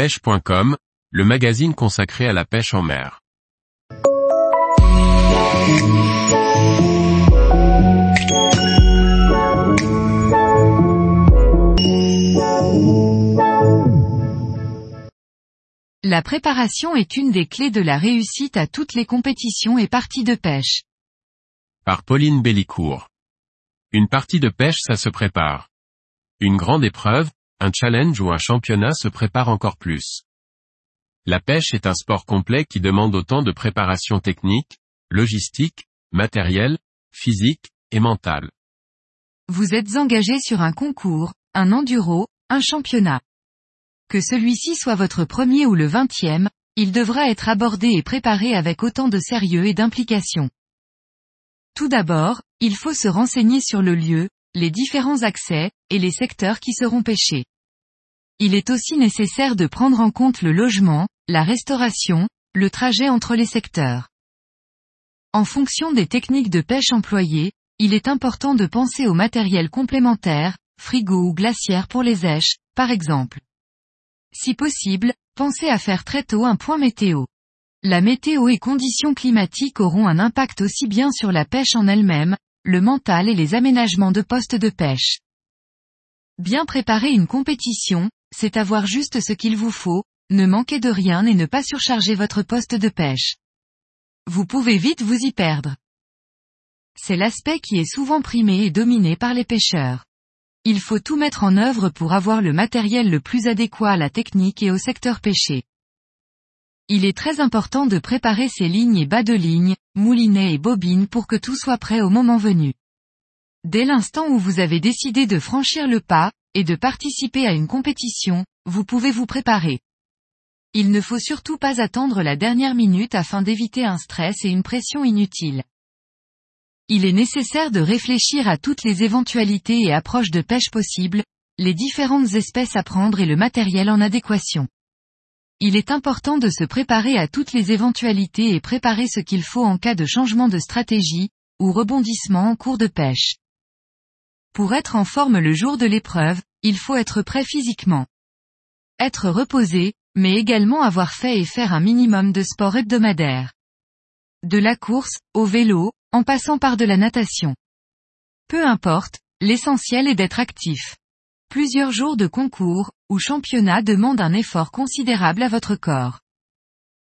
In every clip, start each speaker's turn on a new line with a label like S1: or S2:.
S1: pêche.com, le magazine consacré à la pêche en mer.
S2: La préparation est une des clés de la réussite à toutes les compétitions et parties de pêche.
S1: Par Pauline Bellicourt. Une partie de pêche ça se prépare. Une grande épreuve, un challenge ou un championnat se prépare encore plus. La pêche est un sport complet qui demande autant de préparation technique, logistique, matérielle, physique, et mentale.
S2: Vous êtes engagé sur un concours, un enduro, un championnat. Que celui-ci soit votre premier ou le vingtième, il devra être abordé et préparé avec autant de sérieux et d'implication. Tout d'abord, il faut se renseigner sur le lieu, les différents accès, et les secteurs qui seront pêchés. Il est aussi nécessaire de prendre en compte le logement, la restauration, le trajet entre les secteurs. En fonction des techniques de pêche employées, il est important de penser au matériel complémentaire, frigo ou glacière pour les èches, par exemple. Si possible, pensez à faire très tôt un point météo. La météo et conditions climatiques auront un impact aussi bien sur la pêche en elle-même, le mental et les aménagements de postes de pêche. Bien préparer une compétition, c'est avoir juste ce qu'il vous faut, ne manquer de rien et ne pas surcharger votre poste de pêche. Vous pouvez vite vous y perdre. C'est l'aspect qui est souvent primé et dominé par les pêcheurs. Il faut tout mettre en œuvre pour avoir le matériel le plus adéquat à la technique et au secteur pêché. Il est très important de préparer ses lignes et bas de ligne, moulinets et bobines pour que tout soit prêt au moment venu. Dès l'instant où vous avez décidé de franchir le pas, et de participer à une compétition, vous pouvez vous préparer. Il ne faut surtout pas attendre la dernière minute afin d'éviter un stress et une pression inutile. Il est nécessaire de réfléchir à toutes les éventualités et approches de pêche possibles, les différentes espèces à prendre et le matériel en adéquation. Il est important de se préparer à toutes les éventualités et préparer ce qu'il faut en cas de changement de stratégie, ou rebondissement en cours de pêche. Pour être en forme le jour de l'épreuve, il faut être prêt physiquement. Être reposé, mais également avoir fait et faire un minimum de sport hebdomadaire. De la course, au vélo, en passant par de la natation. Peu importe, l'essentiel est d'être actif. Plusieurs jours de concours, ou championnat demandent un effort considérable à votre corps.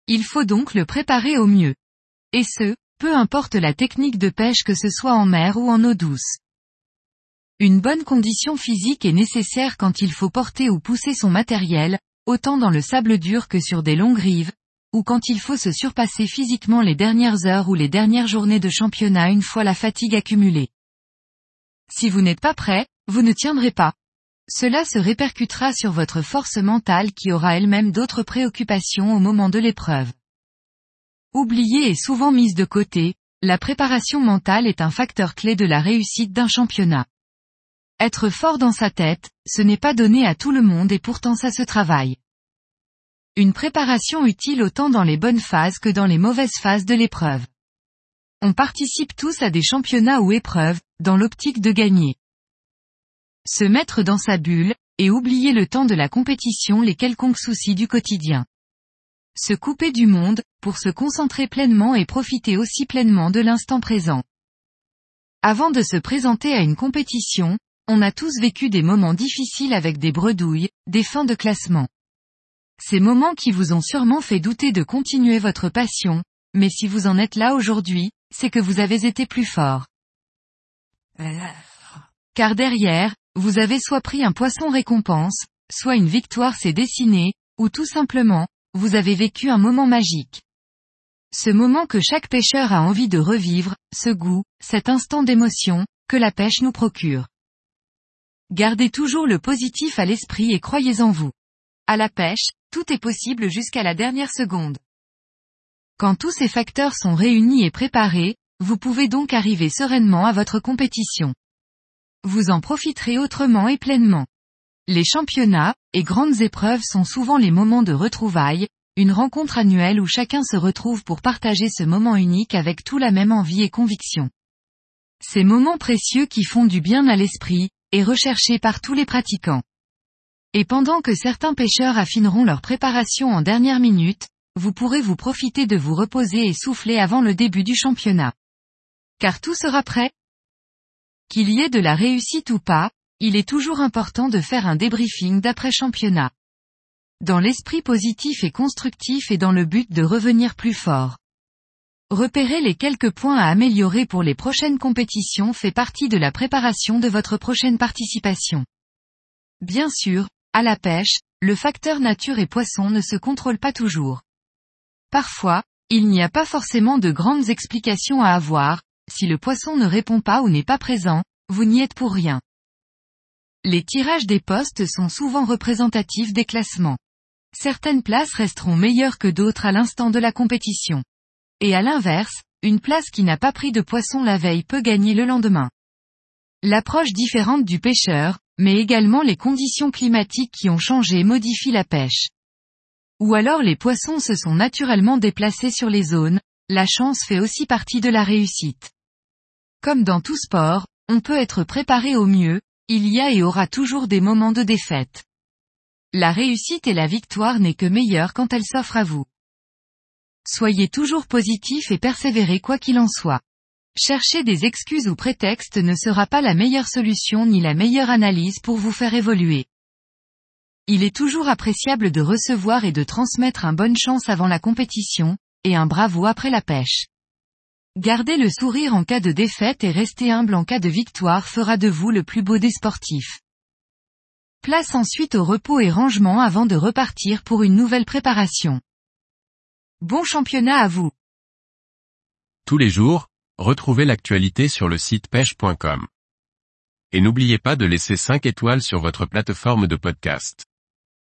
S2: Il faut donc le préparer au mieux. Et ce, peu importe la technique de pêche que ce soit en mer ou en eau douce. Une bonne condition physique est nécessaire quand il faut porter ou pousser son matériel, autant dans le sable dur que sur des longues rives, ou quand il faut se surpasser physiquement les dernières heures ou les dernières journées de championnat une fois la fatigue accumulée. Si vous n'êtes pas prêt, vous ne tiendrez pas. Cela se répercutera sur votre force mentale qui aura elle-même d'autres préoccupations au moment de l'épreuve. Oubliée et souvent mise de côté, la préparation mentale est un facteur clé de la réussite d'un championnat. Être fort dans sa tête, ce n'est pas donné à tout le monde et pourtant ça se travaille. Une préparation utile autant dans les bonnes phases que dans les mauvaises phases de l'épreuve. On participe tous à des championnats ou épreuves, dans l'optique de gagner se mettre dans sa bulle, et oublier le temps de la compétition les quelconques soucis du quotidien. Se couper du monde, pour se concentrer pleinement et profiter aussi pleinement de l'instant présent. Avant de se présenter à une compétition, on a tous vécu des moments difficiles avec des bredouilles, des fins de classement. Ces moments qui vous ont sûrement fait douter de continuer votre passion, mais si vous en êtes là aujourd'hui, c'est que vous avez été plus fort. Car derrière, vous avez soit pris un poisson récompense, soit une victoire s'est dessinée, ou tout simplement, vous avez vécu un moment magique. Ce moment que chaque pêcheur a envie de revivre, ce goût, cet instant d'émotion, que la pêche nous procure. Gardez toujours le positif à l'esprit et croyez en vous. À la pêche, tout est possible jusqu'à la dernière seconde. Quand tous ces facteurs sont réunis et préparés, vous pouvez donc arriver sereinement à votre compétition vous en profiterez autrement et pleinement. Les championnats, et grandes épreuves sont souvent les moments de retrouvailles, une rencontre annuelle où chacun se retrouve pour partager ce moment unique avec tout la même envie et conviction. Ces moments précieux qui font du bien à l'esprit, et recherchés par tous les pratiquants. Et pendant que certains pêcheurs affineront leur préparation en dernière minute, vous pourrez vous profiter de vous reposer et souffler avant le début du championnat. Car tout sera prêt Qu'il y ait de la réussite ou pas, il est toujours important de faire un débriefing d'après championnat. Dans l'esprit positif et constructif et dans le but de revenir plus fort. Repérer les quelques points à améliorer pour les prochaines compétitions fait partie de la préparation de votre prochaine participation. Bien sûr, à la pêche, le facteur nature et poisson ne se contrôle pas toujours. Parfois, il n'y a pas forcément de grandes explications à avoir, si le poisson ne répond pas ou n'est pas présent, vous n'y êtes pour rien. Les tirages des postes sont souvent représentatifs des classements. Certaines places resteront meilleures que d'autres à l'instant de la compétition. Et à l'inverse, une place qui n'a pas pris de poisson la veille peut gagner le lendemain. L'approche différente du pêcheur, mais également les conditions climatiques qui ont changé modifient la pêche. Ou alors les poissons se sont naturellement déplacés sur les zones, la chance fait aussi partie de la réussite. Comme dans tout sport, on peut être préparé au mieux, il y a et aura toujours des moments de défaite. La réussite et la victoire n'est que meilleure quand elle s'offre à vous. Soyez toujours positif et persévérez quoi qu'il en soit. Chercher des excuses ou prétextes ne sera pas la meilleure solution ni la meilleure analyse pour vous faire évoluer. Il est toujours appréciable de recevoir et de transmettre un bonne chance avant la compétition, et un bravo après la pêche. Gardez le sourire en cas de défaite et rester humble en cas de victoire fera de vous le plus beau des sportifs. Place ensuite au repos et rangement avant de repartir pour une nouvelle préparation. Bon championnat à vous.
S1: Tous les jours, retrouvez l'actualité sur le site pêche.com. Et n'oubliez pas de laisser 5 étoiles sur votre plateforme de podcast.